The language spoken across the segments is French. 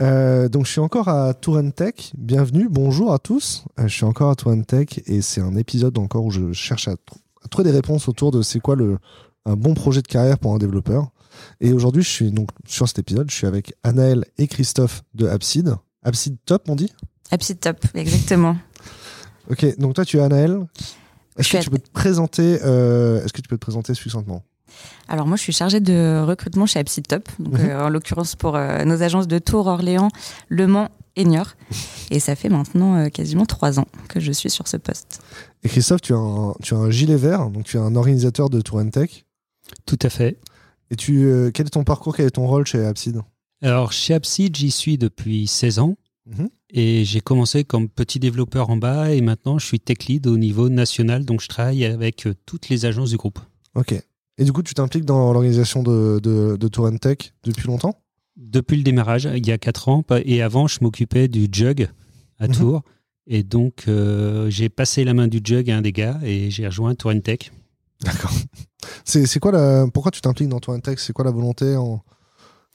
Euh, donc je suis encore à Tour Tech. Bienvenue, bonjour à tous. Euh, je suis encore à Tour Tech et c'est un épisode encore où je cherche à, trouver des réponses autour de c'est quoi le, un bon projet de carrière pour un développeur. Et aujourd'hui, je suis donc sur cet épisode, je suis avec Anaël et Christophe de Abside. Abside Top, on dit? Abside Top, exactement. ok, donc toi tu es Anaël. Est-ce que, tu peux te présenter, euh, est-ce que tu peux te présenter succinctement? Alors moi, je suis chargée de recrutement chez Abside Top, donc, mhm. euh, en l'occurrence pour euh, nos agences de Tours, Orléans, Le Mans et Niort. Et ça fait maintenant euh, quasiment trois ans que je suis sur ce poste. Et Christophe, tu as un, tu as un gilet vert, donc tu es un organisateur de Tour Tech. Tout à fait. Et tu, quel est ton parcours, quel est ton rôle chez Abside? Alors chez Abside, j'y suis depuis 16 ans. Mhm. Et j'ai commencé comme petit développeur en bas et maintenant je suis tech lead au niveau national, donc je travaille avec toutes les agences du groupe. Ok. Et du coup, tu t'impliques dans l'organisation de, de, de Tech depuis longtemps? Depuis le démarrage, il y a 4 ans. Et avant, je m'occupais du Jug à mhm. Tours. Et donc, euh, j'ai passé la main du Jug à un des gars et j'ai rejoint Tech. D'accord. C'est quoi la... Pourquoi tu t'impliques dans Tech? C'est quoi la volonté? En...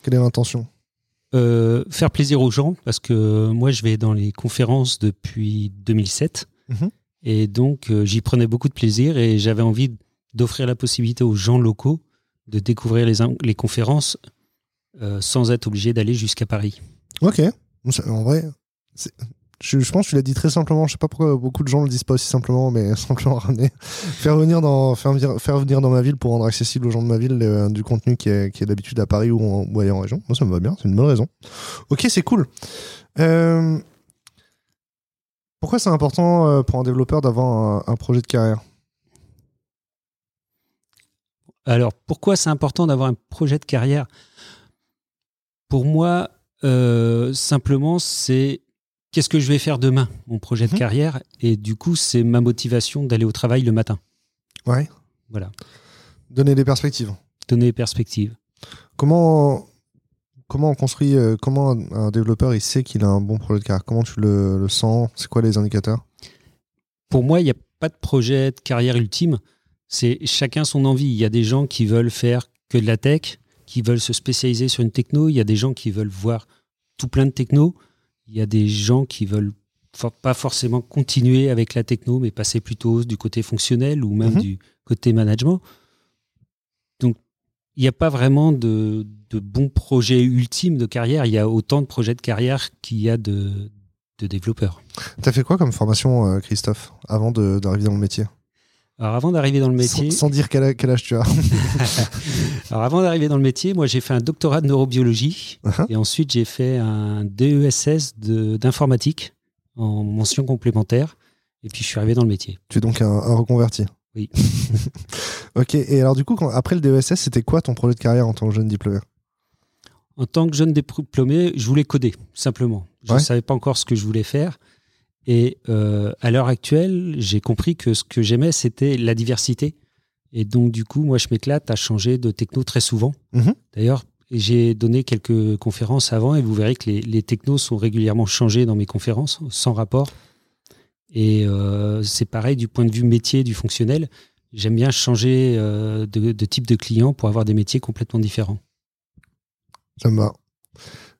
Quelle est l'intention? Euh, Faire plaisir aux gens, parce que moi, je vais dans les conférences depuis 2007. Mhm. Et donc, euh, j'y prenais beaucoup de plaisir et j'avais envie de d'offrir la possibilité aux gens locaux de découvrir les, conférences euh, sans être obligé d'aller jusqu'à Paris. Ok. En vrai, je, pense que tu l'as dit très simplement. Je sais pas pourquoi beaucoup de gens le disent pas aussi simplement, mais simplement ramener, faire venir dans, faire, faire venir dans ma ville pour rendre accessible aux gens de ma ville euh, du contenu qui est, d'habitude à Paris ou, en, ailleurs en région. Moi, ça me va bien. C'est une bonne raison. Ok, c'est cool. Euh, pourquoi c'est important pour un développeur d'avoir un projet de carrière? Alors, pourquoi c'est important d'avoir un projet de carrière? Pour moi, euh, simplement, c'est qu'est-ce que je vais faire demain, mon projet de mhm. carrière, et du coup, c'est ma motivation d'aller au travail le matin. Ouais. Voilà. Donner des perspectives. Donner des perspectives. Comment, comment on construit, euh, comment un développeur il sait qu'il a un bon projet de carrière? Comment tu le, le sens? C'est quoi les indicateurs? Pour moi, il n'y a pas de projet de carrière ultime c'est chacun son envie. Il y a des gens qui veulent faire que de la tech, qui veulent se spécialiser sur une techno. Il y a des gens qui veulent voir tout plein de techno. Il y a des gens qui veulent pas forcément continuer avec la techno, mais passer plutôt du côté fonctionnel ou même mhm. du côté management. Donc, il n'y a pas vraiment de, de bons projets ultimes de carrière. Il y a autant de projets de carrière qu'il y a de, de développeurs. Tu as fait quoi comme formation, euh, Christophe, avant d'arriver dans le métier? Alors avant d'arriver dans le métier... Sans, dire quel, âge tu as. Alors avant d'arriver dans le métier, moi j'ai fait un doctorat de neurobiologie uh-huh. et ensuite j'ai fait un DESS d'informatique en mention complémentaire et puis je suis arrivé dans le métier. Tu es donc un, reconverti Oui. ok, et alors du coup, après le DESS, c'était quoi ton projet de carrière en tant que jeune diplômé? En tant que jeune diplômé, je voulais coder, simplement. Je ne savais pas encore ce que je voulais faire. Et euh, à l'heure actuelle, j'ai compris que ce que j'aimais, c'était la diversité. Et donc, du coup, moi, je m'éclate à changer de techno très souvent. Mhm. D'ailleurs, j'ai donné quelques conférences avant et vous verrez que les, les, technos sont régulièrement changés dans mes conférences, sans rapport. Et euh, c'est pareil du point de vue métier, du fonctionnel. J'aime bien changer euh, de, de, type de client pour avoir des métiers complètement différents. Ça me va.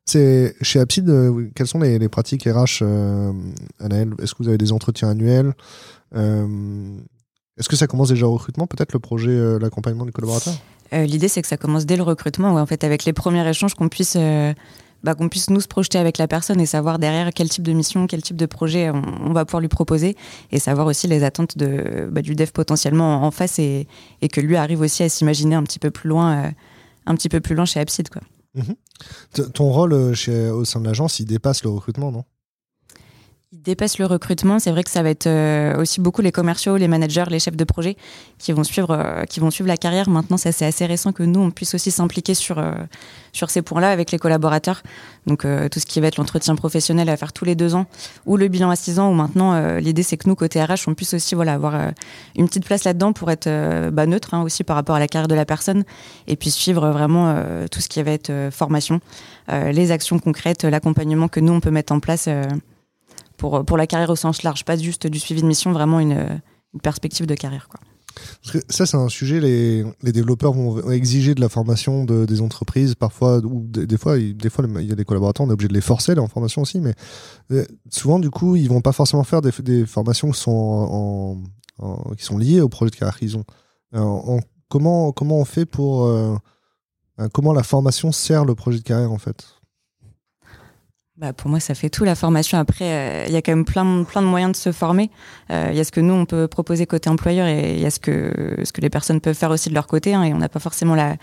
C'est chez Abside, euh, quelles sont les, pratiques RH, euh, Est-ce que vous avez des entretiens annuels? Euh, Est-ce que ça commence déjà au recrutement, peut-être le projet, euh, l'accompagnement du collaborateur L'idée, c'est que ça commence dès le recrutement, en fait, avec les premiers échanges, qu'on puisse, bah, qu'on puisse nous se projeter avec la personne et savoir derrière quel type de mission, quel type de projet on, va pouvoir lui proposer, et savoir aussi les attentes de, bah, du dev potentiellement en face, et, et, que lui arrive aussi à s'imaginer un petit peu plus loin, un petit peu plus loin chez Abside, quoi. Mhm. Ton rôle euh, au sein de l'agence, il dépasse le recrutement, non? Il dépasse le recrutement. C'est vrai que ça va être euh, aussi beaucoup les commerciaux, les managers, les chefs de projet qui vont suivre, euh, qui vont suivre la carrière. Maintenant, c'est assez récent que nous, on puisse aussi s'impliquer sur, euh, sur ces points-là avec les collaborateurs. Donc, tout ce qui va être l'entretien professionnel à faire tous les deux ans ou le bilan à six ans, où maintenant, l'idée, c'est que nous, côté RH, on puisse aussi voilà, avoir une petite place là-dedans pour être bah, neutre hein, aussi par rapport à la carrière de la personne et puis suivre vraiment tout ce qui va être formation, les actions concrètes, l'accompagnement que nous, on peut mettre en place pour, pour la carrière au sens large, pas juste du suivi de mission, vraiment une, perspective de carrière. Ça, c'est un sujet, les, les, développeurs vont exiger de la formation de, des entreprises, parfois, ou des, fois, des fois, il y a des collaborateurs, on est obligé de les forcer, en formation aussi, mais euh, souvent, du coup, ils vont pas forcément faire des, formations qui sont, liées au projet de carrière qu'ils ont. En, comment, comment on fait pour. Euh, comment la formation sert le projet de carrière, en fait? Bah, pour moi, ça fait tout la formation. Après, euh, il y a quand même plein, plein de moyens de se former. Euh, il y a ce que nous, on peut proposer côté employeur et il y a ce que, ce que les personnes peuvent faire aussi de leur côté. Hein, et on n'a pas forcément la,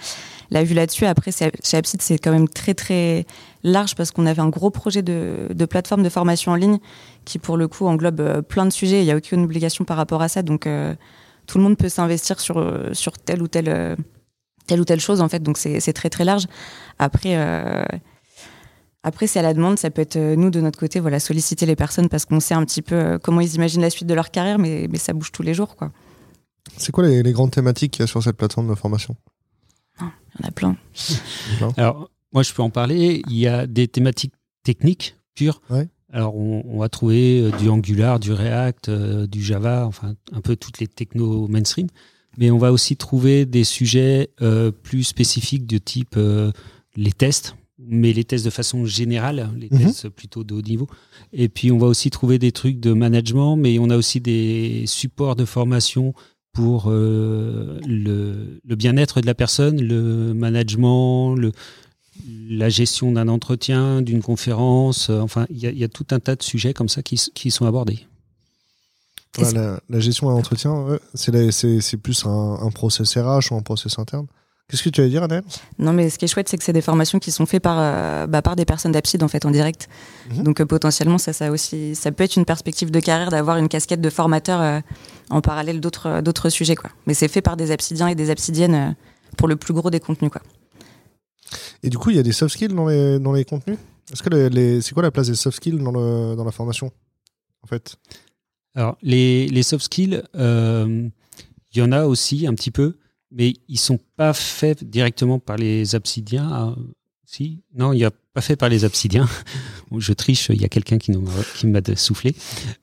la vue là-dessus. Après, chez Abside, c'est quand même très, très large parce qu'on avait un gros projet de, de plateforme de formation en ligne qui, pour le coup, englobe euh, plein de sujets. Il n'y a aucune obligation par rapport à ça. Donc, tout le monde peut s'investir sur, sur telle ou telle, telle ou telle chose, en fait. Donc, c'est très, très large. Après, après, c'est à la demande, ça peut être euh, nous de notre côté, voilà, solliciter les personnes parce qu'on sait un petit peu euh, comment ils imaginent la suite de leur carrière, mais, mais ça bouge tous les jours, quoi. C'est quoi les, grandes thématiques qu'il y a sur cette plateforme de formation? Il y en a plein. Alors, moi, je peux en parler. Il y a des thématiques techniques pures. Alors, on, va trouver euh, du Angular, du React, du Java, enfin, un peu toutes les technos mainstream. Mais on va aussi trouver des sujets plus spécifiques de type les tests mais les tests de façon générale, les mhm. tests plutôt de haut niveau. Et puis on va aussi trouver des trucs de management, mais on a aussi des supports de formation pour euh, le, bien-être de la personne, le management, le, la gestion d'un entretien, d'une conférence. Euh, enfin, il y, a tout un tas de sujets comme ça qui, qui sont abordés. la, gestion d'un entretien, c'est plus un, un process RH ou un process interne? Qu'est-ce que tu vas dire, Adèle? Non, mais ce qui est chouette, c'est que c'est des formations qui sont faites par, euh, bah, par des personnes d'Apsid en fait en direct. Mhm. Donc euh, potentiellement, ça, ça aussi, ça peut être une perspective de carrière d'avoir une casquette de formateur euh, en parallèle d'autres d'autres sujets, quoi. Mais c'est fait par des Absidiens et des Absidiennes pour le plus gros des contenus, quoi. Et du coup, il y a des soft skills dans les dans les contenus? Est-ce que les, c'est quoi la place des soft skills dans le dans la formation, en fait? Alors les les soft skills, il y en a aussi un petit peu mais ils sont pas faits directement par les obsidiens. Ah, si? Non, il n'y a pas fait par les obsidiens. Je triche, il y a quelqu'un qui, qui m'a soufflé.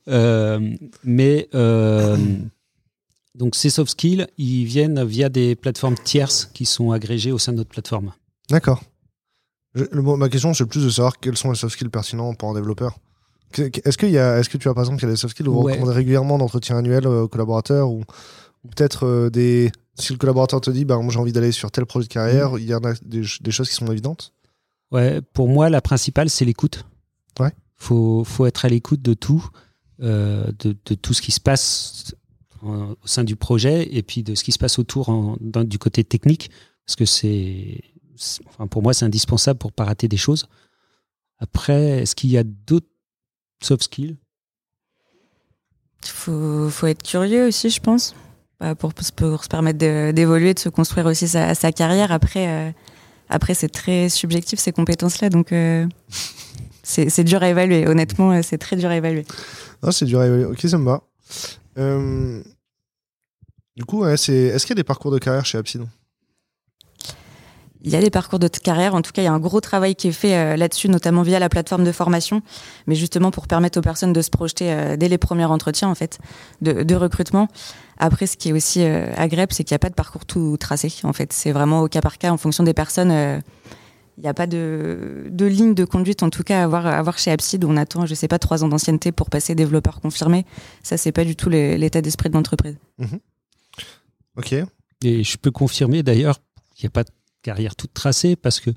Euh, mais euh, donc ces soft skills, ils viennent via des plateformes tierces qui sont agrégées au sein de notre plateforme. D'accord. Ma question, c'est plus de savoir quels sont les soft skills pertinents pour un développeur. Est-ce y a, est-ce que tu as par exemple qu'il y a des soft skills où vous recommandez régulièrement d'entretien annuel aux collaborateurs ou, peut-être euh, des si le collaborateur te dit, bah, moi j'ai envie d'aller sur tel projet de carrière, mm. il y en a des, choses qui sont évidentes Ouais, pour moi, la principale, c'est l'écoute. Ouais. Faut, faut être à l'écoute de tout, euh, de, de, tout ce qui se passe au sein du projet et puis de ce qui se passe autour en, du côté technique, parce que c'est, enfin, pour moi, c'est indispensable pour pas rater des choses. Après, est-ce qu'il y a d'autres soft skills? Il faut, faut être curieux aussi, je pense. Euh, pour, se permettre d'évoluer, de, se construire aussi sa, carrière. Après, euh, après c'est très subjectif ces compétences-là, donc euh, c'est dur à évaluer. Honnêtement, c'est très dur à évaluer. Non, c'est dur à évaluer. Ok, ça me va. du coup, est-ce qu'il y a des parcours de carrière chez Absidon il y a des parcours de carrière. En tout cas, il y a un gros travail qui est fait euh, là-dessus, notamment via la plateforme de formation, mais justement pour permettre aux personnes de se projeter euh, dès les premiers entretiens, en fait, de, recrutement. Après, ce qui est aussi euh, agréable, c'est qu'il n'y a pas de parcours tout tracé. En fait, c'est vraiment au cas par cas, en fonction des personnes. il n'y a pas de, de, ligne de conduite, en tout cas, à avoir, à avoir chez Absid, où on attend, je sais pas, trois ans d'ancienneté pour passer développeur confirmé. Ça, c'est pas du tout l'état d'esprit de l'entreprise. Mhm. Ok. Et je peux confirmer d'ailleurs qu'il n'y a pas de carrière toute tracée parce que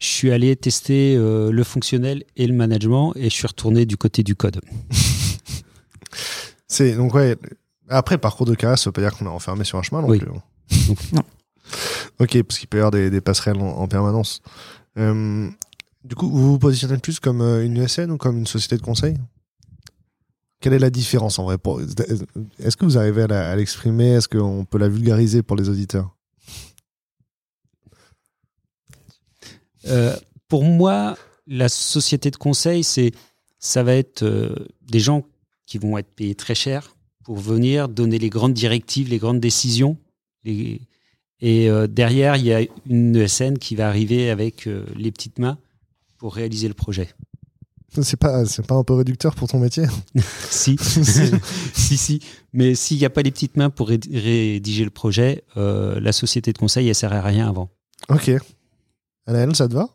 je suis allé tester euh, le fonctionnel et le management et je suis retourné du côté du code. c'est donc ouais. Après parcours de carrière, ça veut pas dire qu'on est enfermé sur un chemin non plus. Hein. non. Ok, parce qu'il peut y avoir des, passerelles en, permanence. Euh, du coup, vous vous positionnez plus comme euh, une USN ou comme une société de conseil? Quelle est la différence en vrai Est-ce que vous arrivez à l'exprimer? Est-ce qu'on peut la vulgariser pour les auditeurs? Euh, pour moi, la société de conseil, c'est ça va être euh, des gens qui vont être payés très cher pour venir donner les grandes directives, les grandes décisions. et euh, derrière, il y a une ESN qui va arriver avec les petites mains pour réaliser le projet. C'est pas, c'est pas un peu réducteur pour ton métier? Si, si, si. Mais s'il n'y a pas les petites mains pour rédiger le projet, euh, la société de conseil, elle sert à rien avant. Ok. Anaël, ça te va?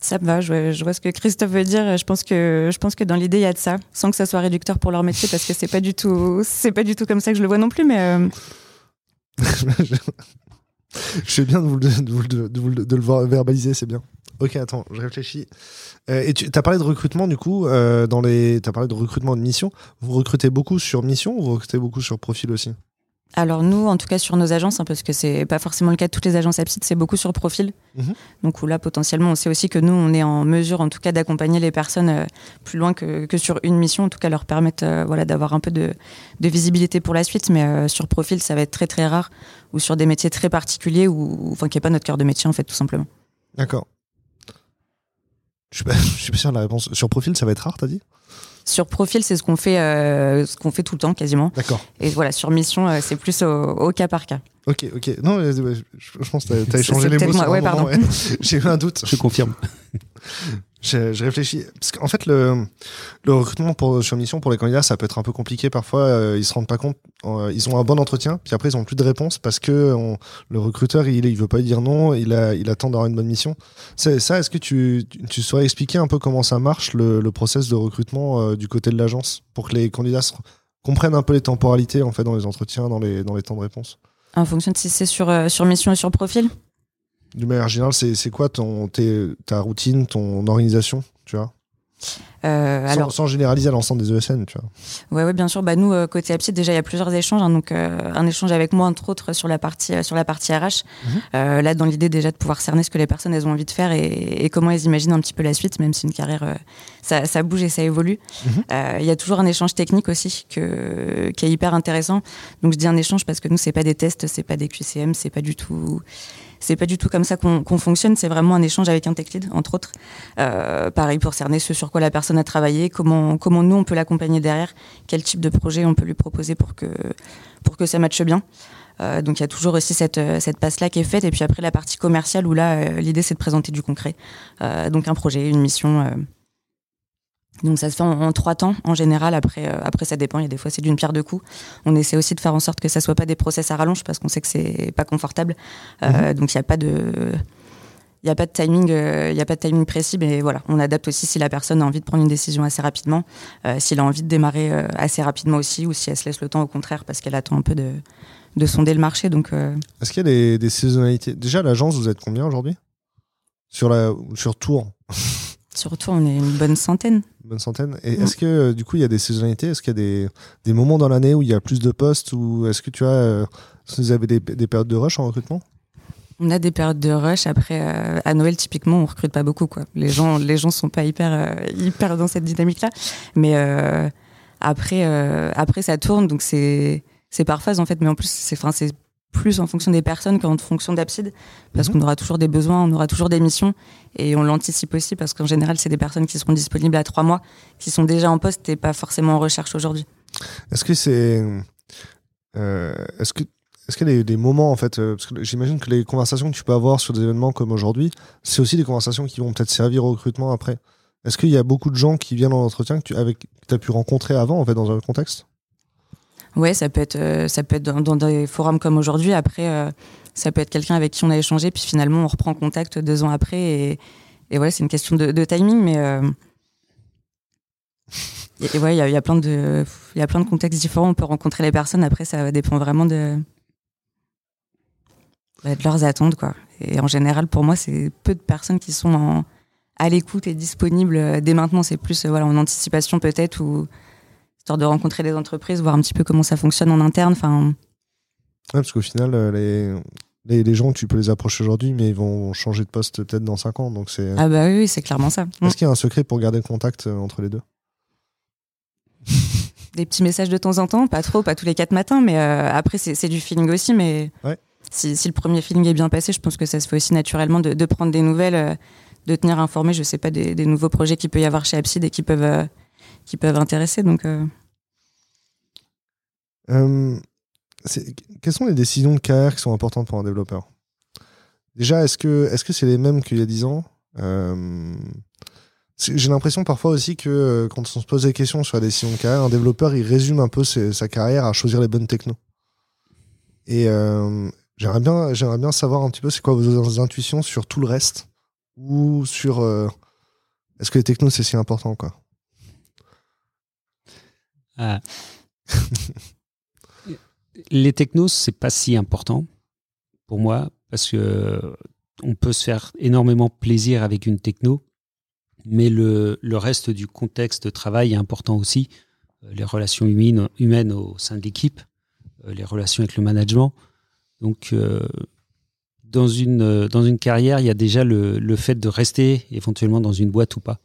Ça me va, je vois, ce que Christophe veut dire. Je pense que, je pense que dans l'idée, il y a de ça, sans que ça soit réducteur pour leur métier, parce que c'est pas du tout, c'est pas du tout comme ça que je le vois non plus, mais. Euh, je fais bien de, vous, de, de, le voir verbaliser, c'est bien. Ok, attends, je réfléchis. Euh, et tu as parlé de recrutement, du coup, euh, dans les... tu as parlé de recrutement de mission. Vous recrutez beaucoup sur mission ou vous recrutez beaucoup sur profil aussi? Alors nous, en tout cas sur nos agences, hein, parce que c'est pas forcément le cas de toutes les agences Apsid, c'est beaucoup sur profil. Mhm. Donc là, potentiellement, on sait aussi que nous, on est en mesure, en tout cas, d'accompagner les personnes euh, plus loin que, que, sur une mission, en tout cas, leur permettre, euh, voilà, d'avoir un peu de, de, visibilité pour la suite. Mais euh, sur profil, ça va être très très rare, ou sur des métiers très particuliers, ou enfin qui n'est pas notre cœur de métier, en fait, tout simplement. D'accord. Je suis pas, je suis pas sûr de la réponse. Sur profil, ça va être rare, t'as dit? Sur profil, c'est ce qu'on fait, euh, ce qu'on fait tout le temps quasiment. D'accord. Et voilà, sur mission, euh, c'est plus au, cas par cas. Ok, ok. Non, je, pense que tu as, échangé les mots. ouais, pardon. J'ai eu un doute. Je confirme. Je, réfléchis. Parce qu'en fait, le, le recrutement pour, sur mission pour les candidats, ça peut être un peu compliqué parfois. Euh, ils se rendent pas compte. Euh, ils ont un bon entretien, puis après, ils ont plus de réponse parce que le recruteur, il, il veut pas dire non, il, a, il attend d'avoir une bonne mission. Ça, est-ce que tu, tu saurais expliquer un peu comment ça marche, le, le process de recrutement euh, du côté de l'agence, pour que les candidats comprennent un peu les temporalités en fait dans les entretiens, dans les, dans les temps de réponse? En fonction de si c'est sur, sur mission et sur profil? D'une manière générale, c'est quoi ton, ta routine, ton organisation, tu vois? Euh, sans, alors, sans, généraliser à l'ensemble des ESN, tu vois. Ouais, ouais, bien sûr. Bah nous, euh, côté Apsid, déjà, il y a plusieurs échanges. Hein, donc, euh, un échange avec moi, entre autres, sur la partie sur la partie RH. Mhm. là, dans l'idée déjà de pouvoir cerner ce que les personnes elles ont envie de faire et, comment elles imaginent un petit peu la suite, même si une carrière ça, ça, bouge et ça évolue. Mhm. Il y a toujours un échange technique aussi que, qui est hyper intéressant. Donc, je dis un échange parce que nous, c'est pas des tests, c'est pas des QCM, c'est pas du tout c'est pas du tout comme ça qu'on fonctionne. C'est vraiment un échange avec un tech lead, entre autres. Euh, pareil pour cerner ce sur quoi la personne a travaillé, comment comment nous on peut l'accompagner derrière, quel type de projet on peut lui proposer pour que pour que ça matche bien. Euh, donc il y a toujours aussi cette, cette passe-là qui est faite. Et puis après la partie commerciale où là, euh, l'idée c'est de présenter du concret. Euh, donc un projet, une mission, donc ça se fait en, trois temps en général. Après, euh, après ça dépend. Il y a des fois c'est d'une pierre deux coups. On essaie aussi de faire en sorte que ça soit pas des process à rallonge parce qu'on sait que c'est pas confortable. Euh, mhm. Donc il n'y a pas de il n'y a pas de timing, euh, il y a pas de timing précis, mais voilà, on adapte aussi si la personne a envie de prendre une décision assez rapidement, s'il a envie de démarrer assez rapidement aussi, ou si elle se laisse le temps au contraire parce qu'elle attend un peu de, de sonder le marché. Donc, est-ce qu'il y a des, des saisonnalités? Déjà, l'agence, vous êtes combien aujourd'hui? Sur la sur Tours Surtout, on est une bonne centaine. Une bonne centaine. Et est-ce que, euh, du coup, il y a des saisonnalités? Est-ce qu'il y a des, des moments dans l'année où il y a plus de postes Ou est-ce que tu as. Euh, vous avez des, des, périodes de rush en recrutement? On a des périodes de rush. Après, euh, à Noël, typiquement, on recrute pas beaucoup. Quoi. Les gens, les gens sont pas hyper, hyper dans cette dynamique-là. Mais après, après, ça tourne, donc c'est, c'est par phase en fait. Mais en plus, c'est, c'est plus en fonction des personnes qu'en fonction d'Abside, parce mhm. qu'on aura toujours des besoins, on aura toujours des missions, et on l'anticipe aussi, parce qu'en général, c'est des personnes qui seront disponibles à trois mois, qui sont déjà en poste et pas forcément en recherche aujourd'hui. Est-ce que c'est... Euh, est-ce que est-ce qu'il y a des, moments en fait euh, Parce que j'imagine que les conversations que tu peux avoir sur des événements comme aujourd'hui, c'est aussi des conversations qui vont peut-être servir au recrutement après. Est-ce qu'il y a beaucoup de gens qui viennent en entretien que tu avec, que as pu rencontrer avant en fait dans un contexte? Ouais, ça peut être, euh, ça peut être dans, des forums comme aujourd'hui. Après, euh, ça peut être quelqu'un avec qui on a échangé, puis finalement on reprend contact deux ans après. Et, ouais, c'est une question de, timing, mais euh, et, ouais, il y a, plein de, plein de contextes différents. On peut rencontrer les personnes. Après, ça dépend vraiment de bah, de leurs attentes, quoi. Et en général, pour moi, c'est peu de personnes qui sont à l'écoute et disponibles dès maintenant. C'est plus voilà en anticipation peut-être ou histoire de rencontrer des entreprises, voir un petit peu comment ça fonctionne en interne. Enfin. parce qu'au final, euh, les, les, gens, tu peux les approcher aujourd'hui, mais ils vont changer de poste peut-être dans 5 ans. Donc c'est. Ah bah oui, c'est clairement ça. Est-ce qu'il y a un secret pour garder le contact euh, entre les deux? Des petits messages de temps en temps, pas trop, pas tous les quatre matins, mais euh, après c'est du feeling aussi. Mais si, si, le premier feeling est bien passé, je pense que ça se fait aussi naturellement de, de prendre des nouvelles, de tenir informé, je sais pas, des, des nouveaux projets qu'il peut y avoir chez Abside et qui peuvent qui peuvent intéresser. Donc, euh. Quelles sont les décisions de carrière qui sont importantes pour un développeur? Déjà, est-ce que c'est les mêmes qu'il y a 10 ans? J'ai l'impression parfois aussi que euh, quand on se pose des questions sur la décision de carrière, un développeur il résume un peu sa carrière à choisir les bonnes technos. Et j'aimerais bien, bien savoir un petit peu c'est quoi vos intuitions sur tout le reste? Ou sur euh, est-ce que les technos c'est si important quoi? Ah. les technos c'est pas si important pour moi parce que on peut se faire énormément plaisir avec une techno mais le, le, reste du contexte de travail est important aussi. Euh, les relations humaines, humaines au sein de l'équipe, euh, les relations avec le management. Donc, euh, dans, une, dans une carrière, il y a déjà le, le, fait de rester éventuellement dans une boîte ou pas.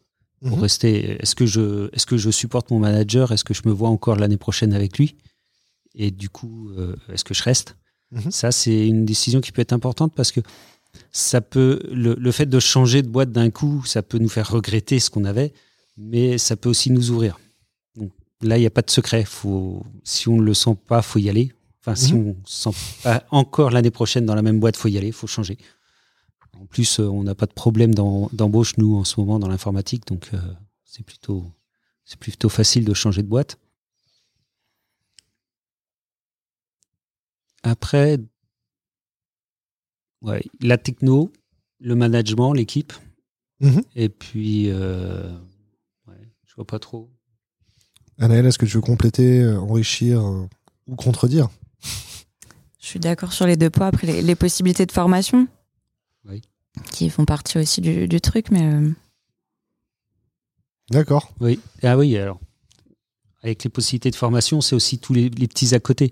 Pour mhm. rester, est-ce que, je, est-ce que je supporte mon manager? Est-ce que je me vois encore l'année prochaine avec lui? Et du coup, est-ce que je reste? Mhm. Ça, c'est une décision qui peut être importante parce que ça peut le, fait de changer de boîte d'un coup, ça peut nous faire regretter ce qu'on avait, mais ça peut aussi nous ouvrir. Donc, là, il n'y a pas de secret. Faut, si on ne le sent pas, faut y aller. Enfin, si mhm. on ne sent pas encore l'année prochaine dans la même boîte, faut y aller, faut changer. En plus, euh, on n'a pas de problème d'embauche nous en ce moment dans l'informatique, donc euh, c'est plutôt c'est plutôt facile de changer de boîte. Après, Ouais, la techno, le management, l'équipe. Mhm. Et puis, euh, ouais, je vois pas trop. Anaël, est-ce que tu veux compléter, euh, enrichir ou contredire? Je suis d'accord sur les deux points. Après, les, possibilités de formation. Qui font partie aussi du, truc, mais. Euh, d'accord. Oui. Ah oui, alors. Avec les possibilités de formation, c'est aussi tous les, les petits à côté.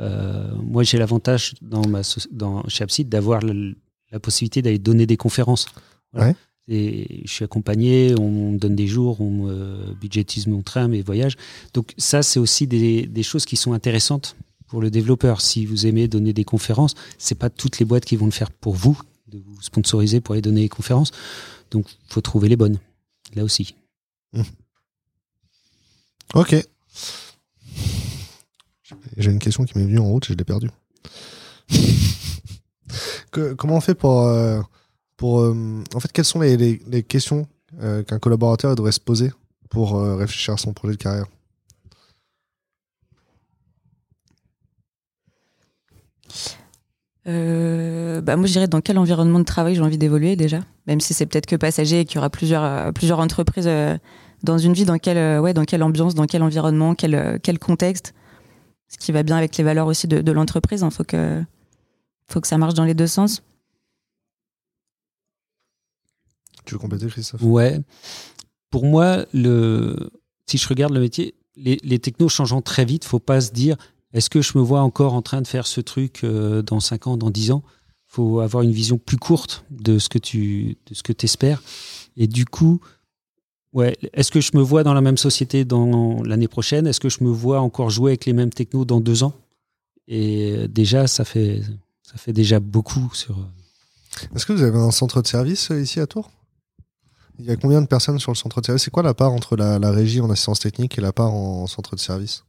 Euh, moi, j'ai l'avantage dans ma dans chez Abside d'avoir la possibilité d'aller donner des conférences. Et je suis accompagné, on me donne des jours, on me budgétise mon train, mes voyages. Donc ça, c'est aussi des, des, choses qui sont intéressantes pour le développeur. Si vous aimez donner des conférences, c'est pas toutes les boîtes qui vont le faire pour vous, de vous sponsoriser pour aller donner des conférences. Donc, faut trouver les bonnes. Là aussi. Mmh. Ok. J'ai une question qui m'est venue en route et je l'ai perdue. comment on fait pour. Euh, pour euh, en fait, quelles sont les, les, questions euh, qu'un collaborateur devrait se poser pour réfléchir à son projet de carrière? Bah moi, je dirais dans quel environnement de travail j'ai envie d'évoluer déjà, même si c'est peut-être que passager et qu'il y aura plusieurs, plusieurs entreprises dans une vie, dans quelle, ouais, dans quelle ambiance, dans quel environnement, quel, quel contexte? Ce qui va bien avec les valeurs aussi de, l'entreprise. Il faut, que, faut que ça marche dans les deux sens. Tu veux compléter, Christophe? Ouais. Pour moi, le... si je regarde le métier, les, les technos changeant très vite, faut pas se dire est-ce que je me vois encore en train de faire ce truc euh, dans 5 ans, dans 10 ans? Faut avoir une vision plus courte de ce que tu espères. Et du coup. Est-ce que je me vois dans la même société dans l'année prochaine? Est-ce que je me vois encore jouer avec les mêmes technos dans deux ans? Et déjà, ça fait, ça fait déjà beaucoup sur. Euh, Est-ce que vous avez un centre de service euh, ici à Tours? Il y a combien de personnes sur le centre de service? C'est quoi la part entre la, régie en assistance technique et la part en, centre de service?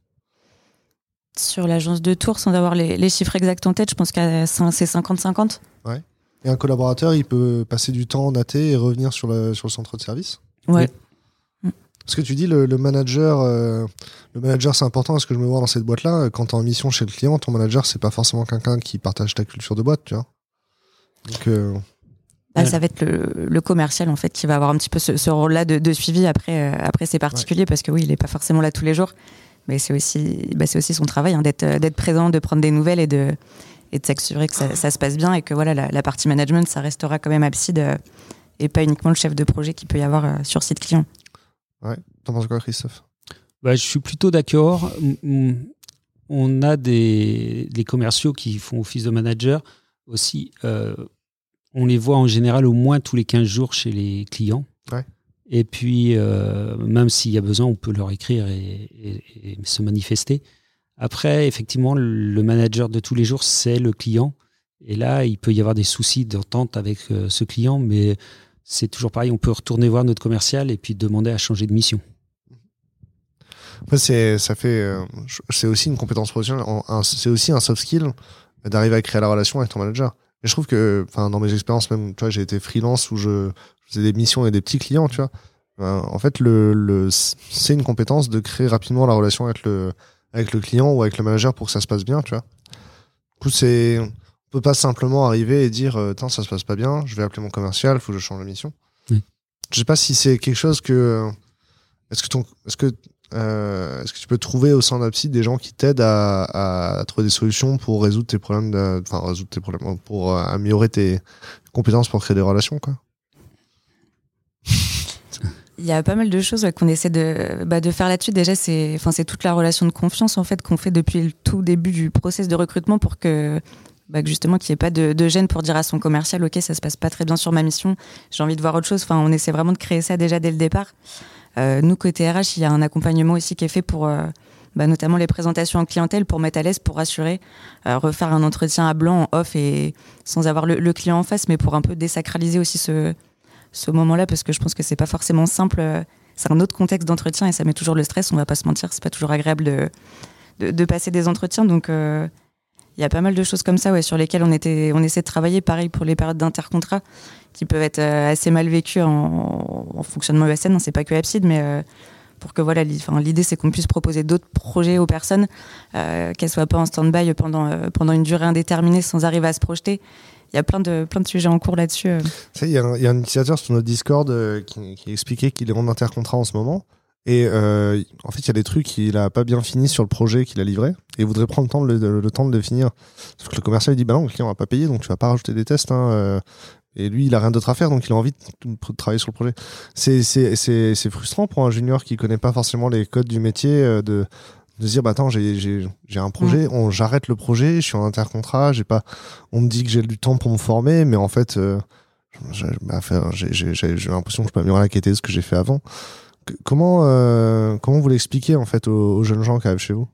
Sur l'agence de Tours, sans avoir les, chiffres exacts en tête, je pense que c'est 50-50. Ouais. Et un collaborateur, il peut passer du temps en AT et revenir sur le, sur le centre de service? Ouais. Ce que tu dis, le, manager, euh, le manager c'est important parce que je me vois dans cette boîte-là. Quand tu es en mission chez le client, ton manager, c'est pas forcément quelqu'un qui partage ta culture de boîte, tu vois. Donc, euh, bah, ça va être le, commercial en fait qui va avoir un petit peu ce, rôle-là de, suivi après, euh, après c'est particulier parce que oui, il est pas forcément là tous les jours, mais c'est aussi, bah, c'est aussi son travail hein, d'être, d'être présent, de prendre des nouvelles et de, et de s'assurer que ça, se passe bien et que voilà la, partie management, ça restera quand même abside et pas uniquement le chef de projet qui peut y avoir sur site client. Ouais. T'en penses quoi, Christophe? Bah, Je suis plutôt d'accord. On a des, commerciaux qui font office de manager aussi. Euh, on les voit en général au moins tous les 15 jours chez les clients. Ouais. Et puis, euh, même s'il y a besoin, on peut leur écrire et, se manifester. Après, effectivement, le manager de tous les jours, c'est le client. Et là, il peut y avoir des soucis d'entente avec euh, ce client, mais c'est toujours pareil, on peut retourner voir notre commercial et puis demander à changer de mission. c'est euh, c'est aussi une compétence professionnelle, c'est aussi un soft skill d'arriver à créer la relation avec ton manager. Et je trouve que, enfin, dans mes expériences même, tu vois, j'ai été freelance où je, faisais des missions et des petits clients, tu vois. en fait, le, le c'est une compétence de créer rapidement la relation avec le, avec le client ou avec le manager pour que ça se passe bien, tu vois. Du coup, c'est, on peut pas simplement arriver et dire, euh, ça se passe pas bien, je vais appeler mon commercial, faut que je change la mission. Je sais pas si c'est quelque chose que, est-ce que ton, est-ce que, euh, est-ce que tu peux trouver au sein d'Apsid des gens qui t'aident à, trouver des solutions pour résoudre tes problèmes, enfin résoudre tes problèmes, pour euh, améliorer tes compétences pour créer des relations. Il y a pas mal de choses qu'on essaie de, bah, de faire là-dessus. Déjà, c'est toute la relation de confiance en fait qu'on fait depuis le tout début du process de recrutement pour que, bah, justement qu'il n'y ait pas de, de, gêne pour dire à son commercial, ok, ça se passe pas très bien sur ma mission, j'ai envie de voir autre chose. Enfin, on essaie vraiment de créer ça déjà dès le départ. Euh, nous côté RH, il y a un accompagnement aussi qui est fait pour euh, bah, notamment les présentations en clientèle pour mettre à l'aise, pour rassurer, euh, refaire un entretien à blanc, en off et sans avoir le, client en face, mais pour un peu désacraliser aussi ce ce moment-là parce que je pense que c'est pas forcément simple. C'est un autre contexte d'entretien et ça met toujours le stress. On va pas se mentir, c'est pas toujours agréable de, de, passer des entretiens. Donc il y a pas mal de choses comme ça ouais, sur lesquelles on, était, on essaie de travailler. Pareil pour les périodes d'intercontrat qui peuvent être euh, assez mal vécues en, en fonctionnement ESN. Hein, c'est pas que Abside, mais euh, pour que voilà, l'idée c'est qu'on puisse proposer d'autres projets aux personnes, euh, qu'elles soient pas en stand-by pendant, pendant une durée indéterminée sans arriver à se projeter il y a plein de, plein de sujets en cours là-dessus. Euh. Il y, a un, utilisateur sur notre Discord euh, qui, expliquait qu'il est en intercontrat en ce moment. Et euh, en fait, il y a des trucs qu'il a pas bien fini sur le projet qu'il a livré et il voudrait prendre le temps de le, finir. Sauf que le commercial il dit bah non, le client va pas payer, donc tu vas pas rajouter des tests. Hein, et lui, il a rien d'autre à faire, donc il a envie de, travailler sur le projet. C'est frustrant pour un junior qui connaît pas forcément les codes du métier de de se dire bah attends j'ai j'ai j'ai un projet mm. on j'arrête le projet je suis en intercontrat j'ai pas on me dit que j'ai du temps pour me former mais en fait euh, j'ai bah, j'ai j'ai l'impression que je peux améliorer la qualité de ce que j'ai fait avant comment euh, comment vous l'expliquez en fait aux, jeunes gens qui arrivent chez vous?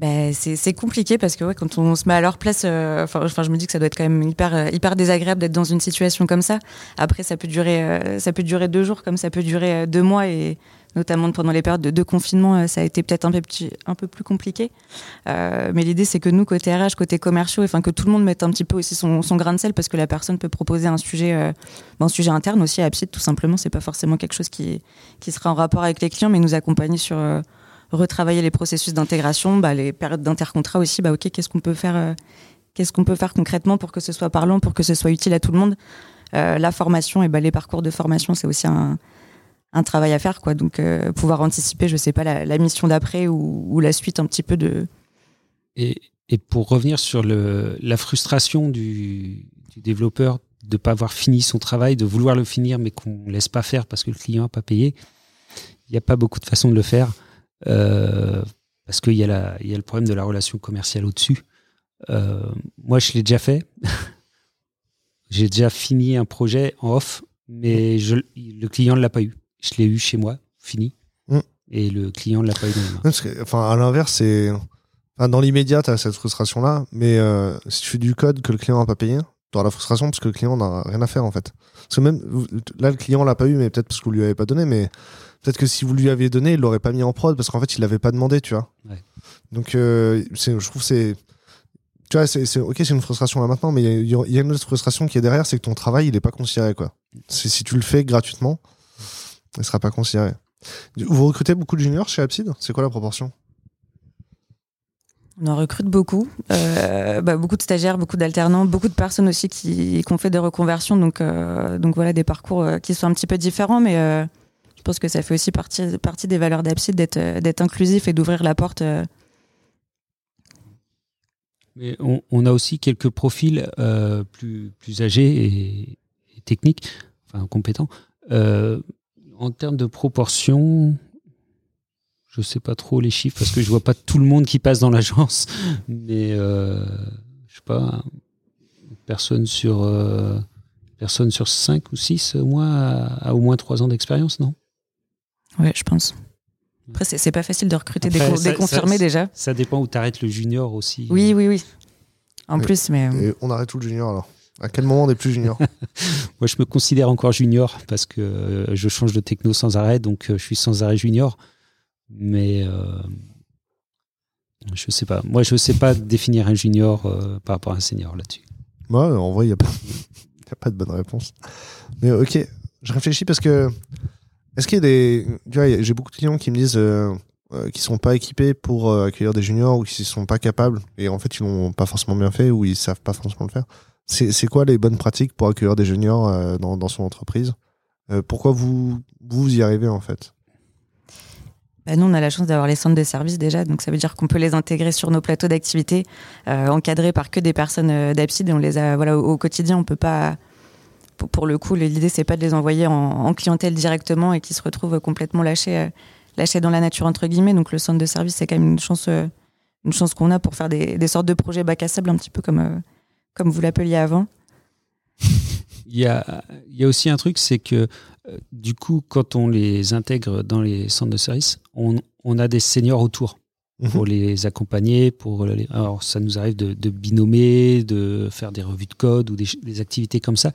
Ben, c'est compliqué parce que ouais, quand on se met à leur place, euh, enfin, je me dis que ça doit être quand même hyper, hyper désagréable d'être dans une situation comme ça. Après, ça peut durer, ça peut durer deux jours, comme ça peut durer deux mois, et notamment pendant les périodes de, confinement, euh, ça a été peut-être un peu, plus compliqué. Euh, mais l'idée, c'est que nous, côté RH, côté commerciaux, enfin que tout le monde mette un petit peu aussi son, grain de sel, parce que la personne peut proposer un sujet, euh, un sujet interne aussi à Apsit, tout simplement. C'est pas forcément quelque chose qui, qui sera en rapport avec les clients, mais nous accompagner sur retravailler les processus d'intégration, bah, les périodes d'intercontrat aussi. Bah, qu'est-ce qu'on peut faire Qu'est-ce qu'on peut faire concrètement pour que ce soit parlant, pour que ce soit utile à tout le monde La formation et bah, les parcours de formation, c'est aussi un travail à faire, quoi. Donc, euh, pouvoir anticiper, je sais pas, la, mission d'après ou, la suite un petit peu de. Et, pour revenir sur la frustration du, du développeur de pas avoir fini son travail, de vouloir le finir, mais qu'on laisse pas faire parce que le client a pas payé, il n'y a pas beaucoup de façons de le faire. Euh, parce qu'il y, a y a le problème de la relation commerciale au-dessus. Euh, moi, je l'ai déjà fait. J'ai déjà fini un projet en off, mais je, le client ne l'a pas eu je l'ai eu chez moi, fini. Mm. Et le client ne l'a pas eu. enfin, à l'inverse, c'est. dans l'immédiat, tu as cette frustration-là, mais euh, si tu fais du code que le client n'a pas payé, tu auras la frustration parce que le client n'a rien à faire en fait. Parce que même là, le client l'a pas eu, mais peut-être parce que vous lui avez pas donné, mais peut-être que si vous lui aviez donné, il l'aurait pas mis en prod parce qu'en fait, il l'avait pas demandé, tu vois. Donc, euh, je trouve c'est. Tu vois, c'est ok, c'est une frustration là maintenant, mais il y, y, a une autre frustration qui est derrière, c'est que ton travail, il est pas considéré, quoi. Si tu le fais gratuitement, ne sera pas considéré. Vous recrutez beaucoup de juniors chez Abside C'est quoi la proportion? On en recrute beaucoup, euh, bah, beaucoup de stagiaires, beaucoup d'alternants, beaucoup de personnes aussi qui, qui, ont fait des reconversions, donc, euh, donc voilà des parcours euh, qui sont un petit peu différents, mais je pense que ça fait aussi partie, des valeurs d'Abside d'être inclusif et d'ouvrir la porte. Mais on, a aussi quelques profils plus, plus âgés et, techniques, enfin compétents, en termes de proportion, je sais pas trop les chiffres parce que je vois pas tout le monde qui passe dans l'agence, mais euh, je sais pas, personne sur euh, personne sur 5 ou 6 mois a, au moins 3 ans d'expérience, non? Oui, je pense. Après, c'est pas facile de recruter des, confirmés déjà. Ça dépend où tu arrêtes le junior aussi. Oui, oui, oui. En plus, mais. Euh, on arrête tout le junior alors à quel moment on est plus junior Moi, je me considère encore junior parce que euh, je change de techno sans arrêt, donc euh, je suis sans arrêt junior. Mais euh, je sais pas. Moi, je sais pas définir un junior par rapport à un senior là-dessus. Moi, en vrai, il n'y a, pas... a pas de bonne réponse. Mais ok. je réfléchis parce que est-ce qu'il y a des, j'ai beaucoup de clients qui me disent euh, euh, qui sont pas équipés pour euh, accueillir des juniors ou qui sont pas capables et en fait ils l'ont pas forcément bien fait ou ils savent pas forcément le faire. C'est quoi les bonnes pratiques pour accueillir des juniors euh, dans, son entreprise? Pourquoi vous vous y arrivez en fait? Bah, nous, on a la chance d'avoir les centres de services déjà, donc ça veut dire qu'on peut les intégrer sur nos plateaux d'activité, euh, encadrés par que des personnes euh, et on les a, voilà, au, quotidien, on peut pas. Pour, le coup, l'idée c'est pas de les envoyer en, clientèle directement et qu'ils se retrouvent complètement lâchés, euh, lâchés dans la nature entre guillemets. Donc le centre de service, c'est quand même une chance, euh, une chance qu'on a pour faire des, sortes de projets bac à sable, un petit peu comme, euh, comme vous l'appeliez avant. Il y a, aussi un truc, c'est que du coup, quand on les intègre dans les centres de service, on a des seniors autour mhm. pour les accompagner. Pour les... Alors, ça nous arrive de, de, binommer, de faire des revues de code ou des, des, activités comme ça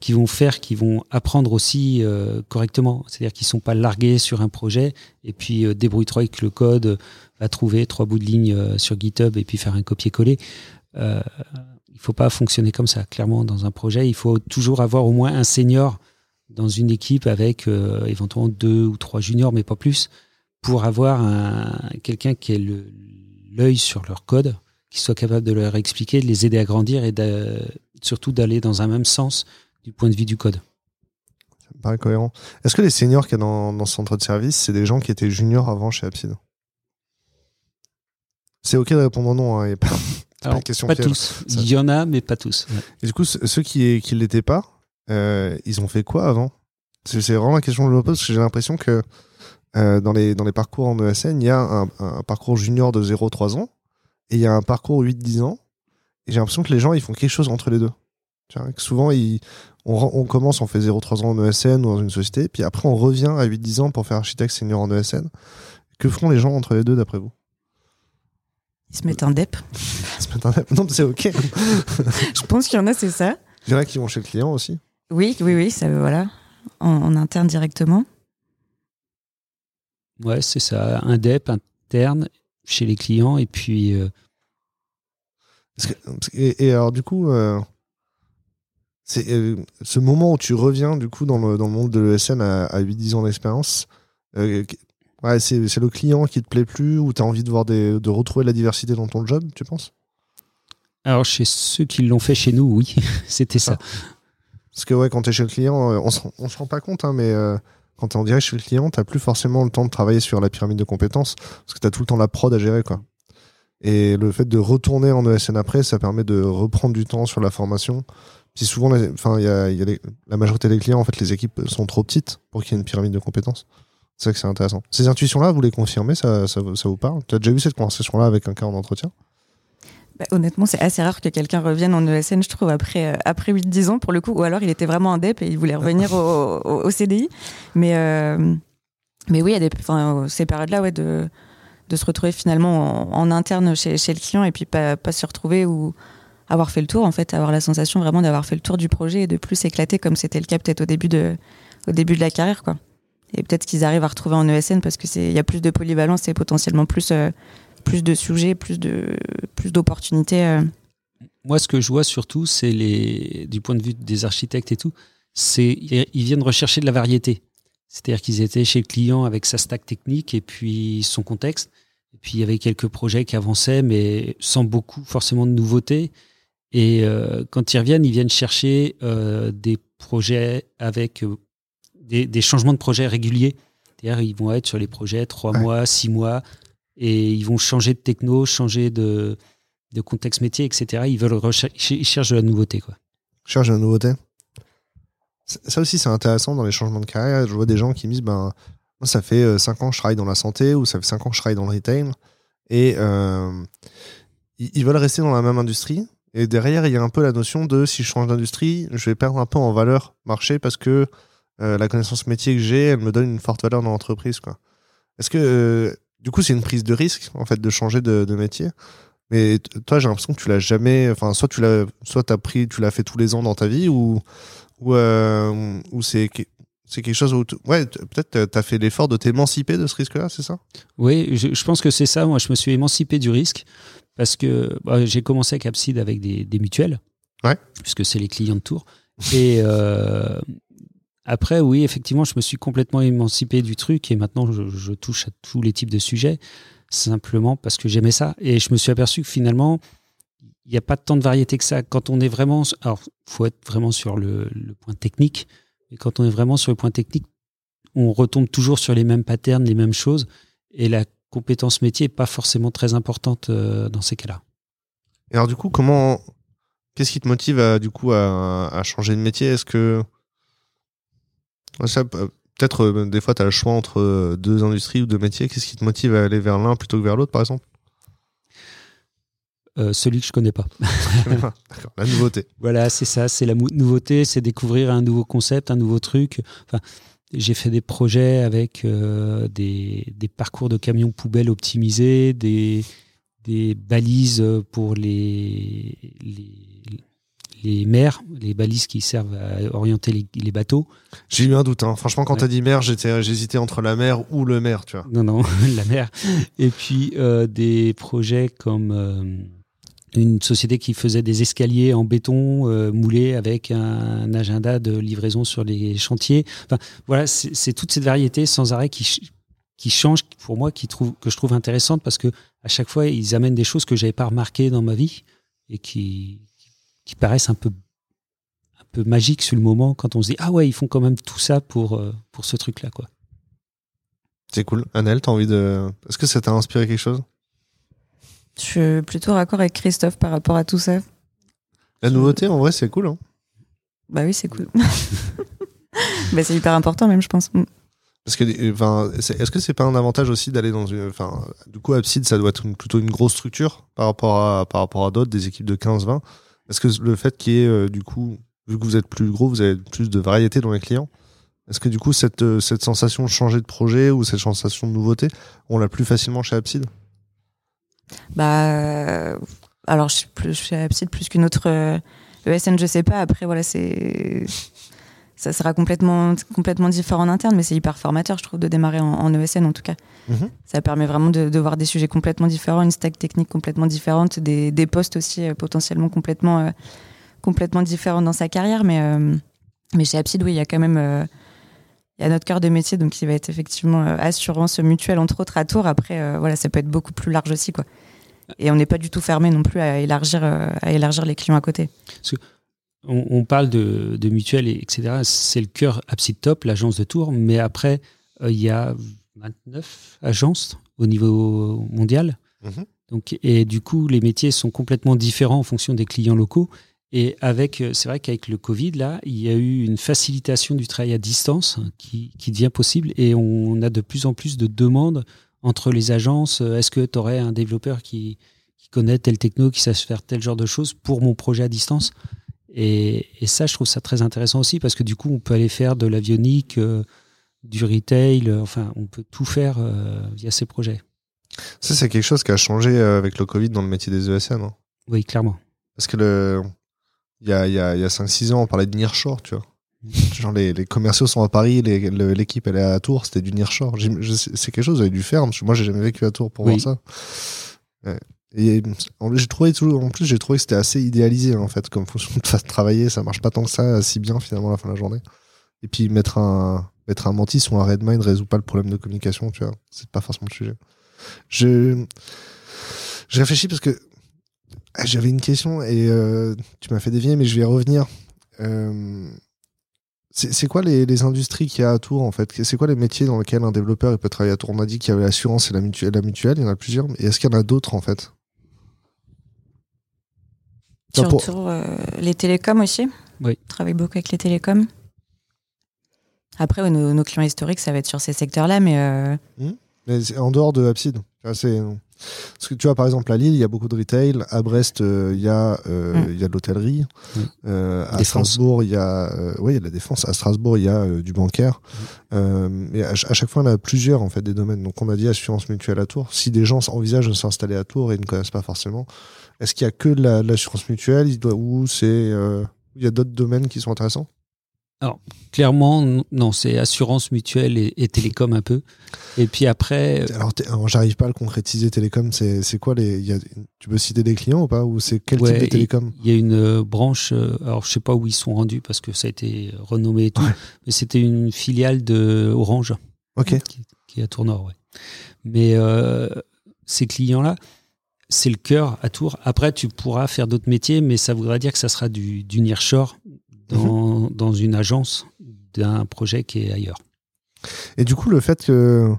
qui vont faire, qui vont apprendre aussi euh, correctement. C'est-à-dire qu'ils sont pas largués sur un projet et puis euh, débrouille-toi avec le code, va trouver trois bouts de ligne euh, sur GitHub et puis faire un copier-coller. Euh, il faut pas fonctionner comme ça. Clairement, dans un projet, il faut toujours avoir au moins un senior dans une équipe avec euh, éventuellement deux ou trois juniors, mais pas plus, pour avoir un, quelqu'un qui ait l'œil sur leur code, qui soit capable de leur expliquer, de les aider à grandir et surtout d'aller dans un même sens du point de vue du code. Ça me paraît cohérent. Est-ce que les seniors qu'il y a dans, dans ce centre de service, c'est des gens qui étaient juniors avant chez Apsid C'est ok de répondre non, hein, pas, Alors, pas, pas tous. Il y en a, mais pas tous. Et du coup, ceux qui ne l'étaient pas, euh, ils ont fait quoi avant? C'est vraiment la question que je me pose parce que j'ai l'impression que euh, dans, les, dans les parcours en ESN, il y a un, un parcours junior de 0-3 ans et il y a un parcours 8-10 ans. Et j'ai l'impression que les gens, ils font quelque chose entre les deux. Tu vois, que souvent, ils, on, on, commence, on fait 0-3 ans en ESN ou dans une société, puis après, on revient à 8-10 ans pour faire architecte senior en ESN. Que feront les gens entre les deux, d'après vous? Ils se mettent un DEP. Ils se mettent un DEP. Non, mais c'est OK. Je pense qu'il y en a, c'est ça. Il y en a qui vont chez le client aussi. Oui, oui, oui, ça, voilà, en, interne directement. Ouais, c'est ça, un DEP interne chez les clients et puis. Euh, et, alors du coup, euh, c'est euh, ce moment où tu reviens du coup dans le, dans le monde de l'ESN à, à 8-10 ans d'expérience. Ouais, c'est le client qui te plaît plus ou tu as envie de voir des, de retrouver la diversité dans ton job, tu penses? Alors chez ceux qui l'ont fait chez nous, oui, c'était ça. Ah. Parce que ouais, quand tu es chez le client, on se, se rend pas compte, hein, mais quand tu es en direct chez le client, tu plus forcément le temps de travailler sur la pyramide de compétences, parce que tu as tout le temps la prod à gérer. quoi. Et le fait de retourner en ESN après, ça permet de reprendre du temps sur la formation. Puis souvent, la majorité des clients, en fait, les équipes sont trop petites pour qu'il y ait une pyramide de compétences. C'est ça que c'est intéressant. Ces intuitions-là, vous les confirmez ça, ça, ça vous parle? Tu as déjà eu cette conversation-là avec un cas en entretien? Bah, honnêtement, c'est assez rare que quelqu'un revienne en ESN, je trouve, après, euh, après 8-10 ans, pour le coup. Ou alors, il était vraiment un DEP et il voulait revenir au, CDI. Mais, euh, mais oui, il y a des, ces périodes-là, ouais, de, de se retrouver finalement en, interne chez, le client et puis pas, se retrouver ou avoir fait le tour, en fait, avoir la sensation vraiment d'avoir fait le tour du projet et de plus s'éclater comme c'était le cas peut-être au début de, au début de la carrière, quoi. Et peut-être qu'ils arrivent à retrouver en ESN parce que c'est, y a plus de polyvalence et potentiellement plus, euh, plus de sujets, plus de plus d'opportunités. Euh. Moi, ce que je vois surtout, c'est les du point de vue des architectes et tout, c'est ils viennent rechercher de la variété. C'est-à-dire qu'ils étaient chez le client avec sa stack technique et puis son contexte. Et puis il y avait quelques projets qui avançaient, mais sans beaucoup forcément de nouveautés. Et euh, quand ils reviennent, ils viennent chercher euh, des projets avec des, des, changements de projets réguliers. C'est-à-dire ils vont être sur les projets trois mois, six mois, et ils vont changer de techno, changer de, contexte métier, etc. Ils veulent ils cherchent de la nouveauté, quoi. Cherchent de la nouveauté. Ça aussi, c'est intéressant dans les changements de carrière. Je vois des gens qui me disent, ben, moi, ça fait 5 euh, ans que je travaille dans la santé ou ça fait 5 ans que je travaille dans le retail. Et euh, ils veulent rester dans la même industrie. Et derrière, il y a un peu la notion de si je change d'industrie, je vais perdre un peu en valeur marché parce que euh, la connaissance métier que j'ai, elle me donne une forte valeur dans l'entreprise. Est-ce que du coup, c'est une prise de risque, en fait, de changer de, de métier. Mais toi, j'ai l'impression que tu l'as jamais, enfin, soit tu l'as, soit t'as pris, tu l'as fait tous les ans dans ta vie, ou, ou, euh, ou c'est, c'est quelque chose où, ouais, peut-être t'as fait l'effort de t'émanciper de ce risque-là, c'est ça? Oui, je, je, pense que c'est ça. Moi, je me suis émancipé du risque parce que bah, j'ai commencé à Capsid avec des, des mutuelles, ouais. puisque c'est les clients de tour. Et euh, Après, oui, effectivement, je me suis complètement émancipé du truc et maintenant je, touche à tous les types de sujets simplement parce que j'aimais ça. Et je me suis aperçu que finalement, il n'y a pas tant de variété que ça. Quand on est vraiment, alors, faut être vraiment sur le, point technique. Et quand on est vraiment sur le point technique, on retombe toujours sur les mêmes patterns, les mêmes choses. Et la compétence métier n'est pas forcément très importante euh, dans ces cas-là. Et alors, du coup, comment, qu'est-ce qui te motive à, du coup, à, changer de métier? Est-ce que, peut-être, euh, des fois, tu as le choix entre euh, deux industries ou deux métiers. Qu'est-ce qui te motive à aller vers l'un plutôt que vers l'autre, par exemple? Celui que je connais pas. la nouveauté. Voilà, c'est ça, c'est la nouveauté, c'est découvrir un nouveau concept, un nouveau truc. Enfin, j'ai fait des projets avec euh, des, des, parcours de camions poubelles optimisés, des, des balises pour les, les, les mers, les balises qui servent à orienter les, les bateaux. J'ai eu un doute. Hein. Franchement, quand tu as dit mer, j'hésitais entre la mer ou le mer, tu vois. Non, non, la mer. Et puis euh, des projets comme euh, une société qui faisait des escaliers en béton euh, moulés avec un, agenda de livraison sur les chantiers. Enfin, voilà, c'est toute cette variété sans arrêt qui, qui change pour moi, qui trouve, que je trouve intéressante parce que à chaque fois, ils amènent des choses que j'avais pas remarquées dans ma vie et qui, qui paraissent un peu, un peu magiques sur le moment quand on se dit ah ouais, ils font quand même tout ça pour, euh, pour ce truc-là, quoi. C'est cool. Annelle, t'as envie de. Est-ce que ça t'a inspiré quelque chose? Je suis plutôt raccord avec Christophe par rapport à tout ça. La nouveauté, en vrai, c'est cool. Hein bah oui, c'est cool. bah, c'est hyper important, même, je pense. Parce que, enfin, est-ce que c'est pas un avantage aussi d'aller dans une, enfin, du coup, Abside, ça doit être plutôt une grosse structure par rapport à, par rapport à d'autres, des équipes de 15-20. Est-ce que le fait qu'il y ait, euh, du coup, vu que vous êtes plus gros, vous avez plus de variété dans les clients, est-ce que du coup, cette, euh, sensation de changer de projet ou cette sensation de nouveauté, on l'a plus facilement chez Abside bah, alors je suis plus, qu'une autre ESN, euh, e je sais pas. Après, voilà, c'est ça sera complètement complètement différent en interne, mais c'est hyper formateur, je trouve, de démarrer en, ESN en tout cas. Mhm. Ça permet vraiment de, voir des sujets complètement différents, une stack technique complètement différente, des, des postes aussi euh, potentiellement complètement euh, complètement différents dans sa carrière, mais mais chez Apsid, oui, il y a quand même il y a notre cœur de métier, donc qui va être effectivement euh, assurance mutuelle, entre autres, à Tours. Après, euh, voilà, ça peut être beaucoup plus large aussi, quoi. Et on n'est pas du tout fermé non plus à élargir, euh, à élargir les clients à côté. On, parle de, de mutuelle, etc. C'est le cœur Abside Top, l'agence de Tours, mais après, il y a 29 agences au niveau mondial. Mhm. Donc, et du coup, les métiers sont complètement différents en fonction des clients locaux. Et avec, euh, c'est vrai qu'avec le Covid, là, il y a eu une facilitation du travail à distance qui, qui devient possible et on a de plus en plus de demandes entre les agences. Euh, est-ce que tu aurais un développeur qui, qui connaît tel techno, qui sache faire tel genre de choses pour mon projet à distance? Et, et, ça, je trouve ça très intéressant aussi parce que du coup, on peut aller faire de l'avionique, euh, du retail, enfin, on peut tout faire via ces projets. Ça, c'est quelque chose qui a changé avec le Covid dans le métier des ESN. Hein. oui, clairement. Parce que le, il y a, y a, y a 5-6 ans, on parlait de nearshore, tu vois. Genre les, les, commerciaux sont à Paris, l'équipe elle est à Tours, c'était du nearshore. C'est quelque chose vous avez dû faire, moi j'ai jamais vécu à Tours pour voir ça. Et j'ai trouvé toujours, en plus j'ai trouvé que c'était assez idéalisé en fait comme fonction de travailler, ça marche pas tant que ça si bien finalement la fin de la journée. Et puis mettre un mettre un mantis ou un Redmine résout pas le problème de communication, tu vois. C'est pas forcément le sujet. Je je réfléchis parce que ah, j'avais une question et euh, tu m'as fait dévier, mais je vais y revenir. Euh, c'est quoi les, les industries qu'il y a à Tours en fait? C'est quoi les métiers dans lesquels un développeur il peut travailler à Tours On a dit qu'il y avait l'assurance et la mutuelle, la mutuelle, il y en a plusieurs, mais est-ce qu'il y en a d'autres en fait? Sur Tours, euh, les télécoms aussi. Oui. On travaille beaucoup avec les télécoms. Après, nos, clients historiques, ça va être sur ces secteurs-là, mais. Mmh. Mais en dehors de Abside. C'est parce que tu vois, par exemple, à Lille, il y a beaucoup de retail. À Brest, euh, il y, a, euh, mm. il y a de l'hôtellerie. Mm. Euh, à Strasbourg, il y a, oui, il y a de la défense. À Strasbourg, il y a du bancaire. Mm. et à, chaque fois, on a plusieurs en fait des domaines. Donc, on a dit assurance mutuelle à Tours. Si des gens envisagent de s'installer à Tours et ne connaissent pas forcément, est-ce qu'il y a que de l'assurance mutuelle ou c'est il y a d'autres domaines qui sont intéressants? Alors, clairement, non, c'est assurance mutuelle et, télécom un peu. Et puis après. Euh, alors, j'arrive pas à le concrétiser, télécom, c'est quoi les. Y a, tu peux citer des clients ou pas? Ou c'est quel type de télécom? Il y a une euh, branche, euh, alors je sais pas où ils sont rendus parce que ça a été renommé et tout, mais c'était une filiale de Orange. Ok. Qui, est à Tournord, ouais. Mais ces clients-là, c'est le cœur à Tours. Après, tu pourras faire d'autres métiers, mais ça voudra dire que ça sera du, du nearshore dans, mhm. dans une agence d'un projet qui est ailleurs. Et du coup, le fait que,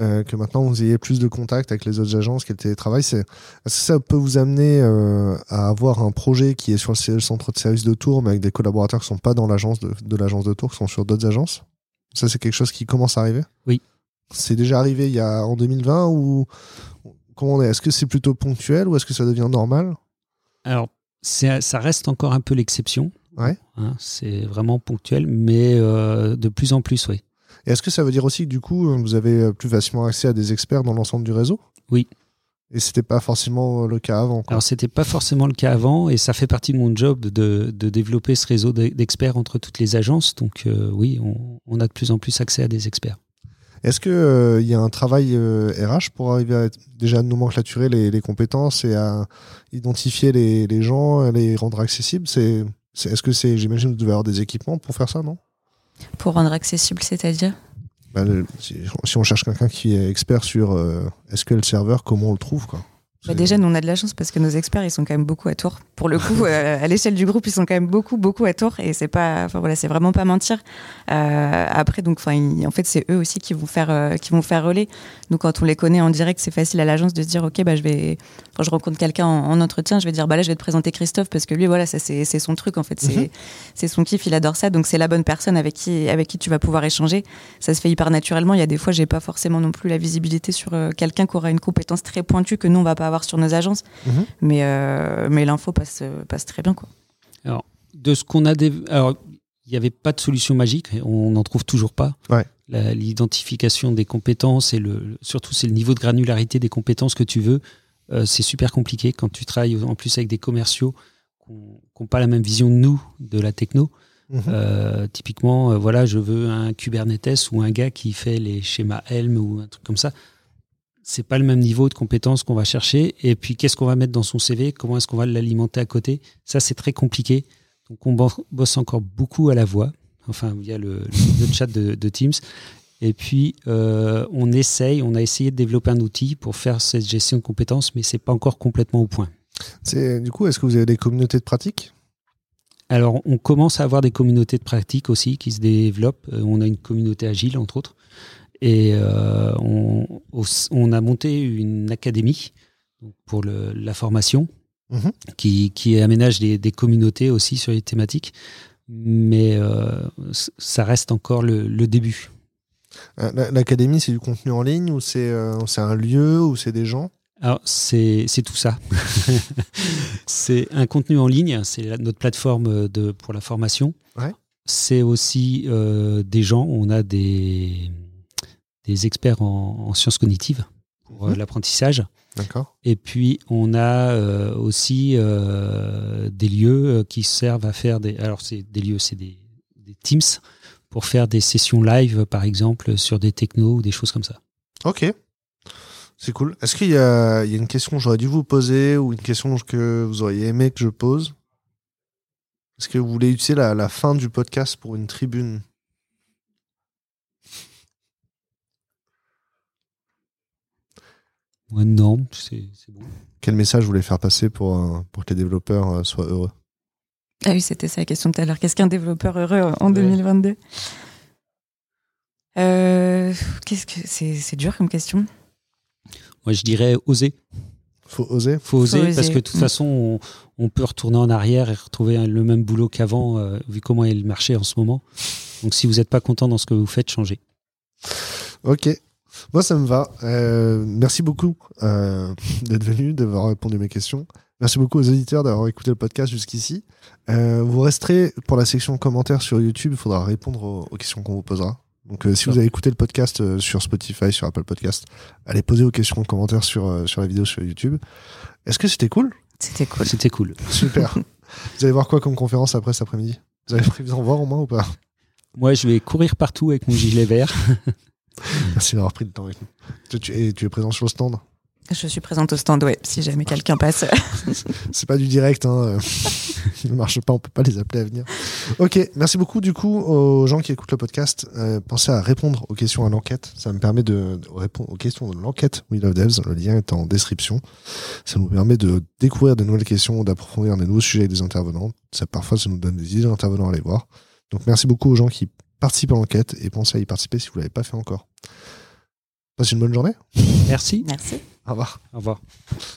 euh, que maintenant vous ayez plus de contact avec les autres agences, qu'est le télétravail, c'est, est-ce que ça peut vous amener euh, à avoir un projet qui est sur le centre de service de Tours, mais avec des collaborateurs qui ne sont pas dans l'agence de, de l'agence de Tours, qui sont sur d'autres agences? Ça, c'est quelque chose qui commence à arriver? Oui. C'est déjà arrivé il y a, en 2020 ou comment on est Est-ce que c'est plutôt ponctuel ou est-ce que ça devient normal? Alors, ça reste encore un peu l'exception. Ouais. Hein, c'est vraiment ponctuel, mais euh, de plus en plus, oui. Et est-ce que ça veut dire aussi que du coup, vous avez plus facilement accès à des experts dans l'ensemble du réseau? Oui. Et c'était pas forcément le cas avant. Quoi. Alors c'était pas forcément le cas avant, et ça fait partie de mon job de, de développer ce réseau d'experts entre toutes les agences. Donc euh, oui, on, on, a de plus en plus accès à des experts. Est-ce qu'il euh, il y a un travail RH euh, pour arriver à déjà nomenclaturer les, les, compétences et à identifier les, les gens, les rendre accessibles? C'est est-ce que c'est, j'imagine, vous devez avoir des équipements pour faire ça, non? Pour rendre accessible, c'est-à-dire? Bah, si, on cherche quelqu'un qui est expert sur euh, SQL Server, comment on le trouve quoi? Bah déjà, nous, on a de la chance parce que nos experts, ils sont quand même beaucoup à Tours. Pour le coup, euh, à l'échelle du groupe, ils sont quand même beaucoup, beaucoup à Tours. Et c'est pas, enfin voilà, c'est vraiment pas mentir. Euh, après, donc, enfin, en fait, c'est eux aussi qui vont faire, euh, qui vont faire relais. Donc, quand on les connaît en direct, c'est facile à l'agence de se dire, ok, bah, je vais, quand je rencontre quelqu'un en, entretien, je vais dire, bah là, je vais te présenter Christophe parce que lui, voilà, ça, c'est, son truc, en fait. C'est, mhm. c'est son kiff, il adore ça. Donc, c'est la bonne personne avec qui, avec qui tu vas pouvoir échanger. Ça se fait hyper naturellement. Il y a des fois, j'ai pas forcément non plus la visibilité sur quelqu'un qui aura une compétence très pointue que nous, on va pas avoir sur nos agences. Mhm. Mais, euh, mais l'info passe, passe très bien. Quoi. Alors, de ce qu'on a. Alors, il n'y avait pas de solution magique, on n'en trouve toujours pas. L'identification des compétences et le, surtout c'est le niveau de granularité des compétences que tu veux, euh, c'est super compliqué quand tu travailles en plus avec des commerciaux qui n'ont pas la même vision de nous de la techno. Mhm. Euh, typiquement, voilà, je veux un Kubernetes ou un gars qui fait les schémas Helm ou un truc comme ça c'est pas le même niveau de compétence qu'on va chercher. Et puis, qu'est-ce qu'on va mettre dans son CV Comment est-ce qu'on va l'alimenter à côté? Ça, c'est très compliqué. Donc, on bosse encore beaucoup à la voix, enfin, via le, le chat de, Teams. Et puis, euh, on essaye, on a essayé de développer un outil pour faire cette gestion de compétences, mais c'est pas encore complètement au point. Du coup, est-ce que vous avez des communautés de pratique? Alors, on commence à avoir des communautés de pratique aussi qui se développent. Euh, on a une communauté agile, entre autres. Et euh, on, a monté une académie pour la formation mhm. qui, aménage des, communautés aussi sur les thématiques. Mais euh, ça reste encore le, début. Euh, l'académie, c'est du contenu en ligne ou c'est un lieu ou c'est des gens? Alors, c'est tout ça. c'est un contenu en ligne, c'est notre plateforme de, pour la formation. C'est aussi des gens, on a des, des experts en, sciences cognitives pour euh, mhm. l'apprentissage. D'accord. Et puis on a euh, aussi euh, des lieux qui servent à faire des. Alors c'est des lieux, c'est des, Teams pour faire des sessions live, par exemple, sur des technos ou des choses comme ça. Ok. C'est cool. Est-ce qu'il y, a, une question que j'aurais dû vous poser ou une question que vous auriez aimé que je pose? Est-ce que vous voulez utiliser la fin du podcast pour une tribune? Non, c'est bon. Quel message vous voulez faire passer pour, euh, pour que les développeurs euh, soient heureux? Ah oui, c'était ça la question tout à l'heure. Qu'est-ce qu'un développeur heureux en 2022 euh, Qu'est-ce que c'est dur comme question. Moi, je dirais oser. Faut oser? Faut oser, parce que de toute mm. façon, on, peut retourner en arrière et retrouver le même boulot qu'avant, vu comment est le marché en ce moment. Donc, si vous n'êtes pas content dans ce que vous faites, changez. Ok. Moi, ça me va. Euh, merci beaucoup euh, d'être venu, d'avoir répondu à mes questions. Merci beaucoup aux auditeurs d'avoir écouté le podcast jusqu'ici. Euh, vous resterez pour la section commentaires sur YouTube. Il faudra répondre aux, questions qu'on vous posera. Donc, si vous avez écouté le podcast sur Spotify, sur Apple Podcast, allez poser vos questions en commentaire sur, sur la vidéo sur YouTube. Est-ce que c'était cool? C'était cool. C'était cool. Super. vous allez voir quoi comme conférence après cet après-midi? Vous avez prévu d'en voir au moins ou pas? Moi, je vais courir partout avec mon gilet vert. Merci d'avoir pris le temps avec nous. Tu, tu es présent sur le stand? Je suis présente au stand, ouais, si jamais quelqu'un passe. C'est pas du direct, hein. Il ne marche pas, on peut pas les appeler à venir. Ok, merci beaucoup du coup aux gens qui écoutent le podcast. Euh, pensez à répondre aux questions à l'enquête. Ça me permet de, de répondre aux questions de l'enquête We Love Devs. Le lien est en description. Ça nous permet de découvrir de nouvelles questions, d'approfondir des nouveaux sujets avec des intervenants. Ça, parfois, ça nous donne des idées d'intervenants à aller voir. Donc merci beaucoup aux gens qui participent à l'enquête et pensez à y participer si vous l'avez pas fait encore. Passez une bonne journée. Merci. Merci. Au revoir. Au revoir.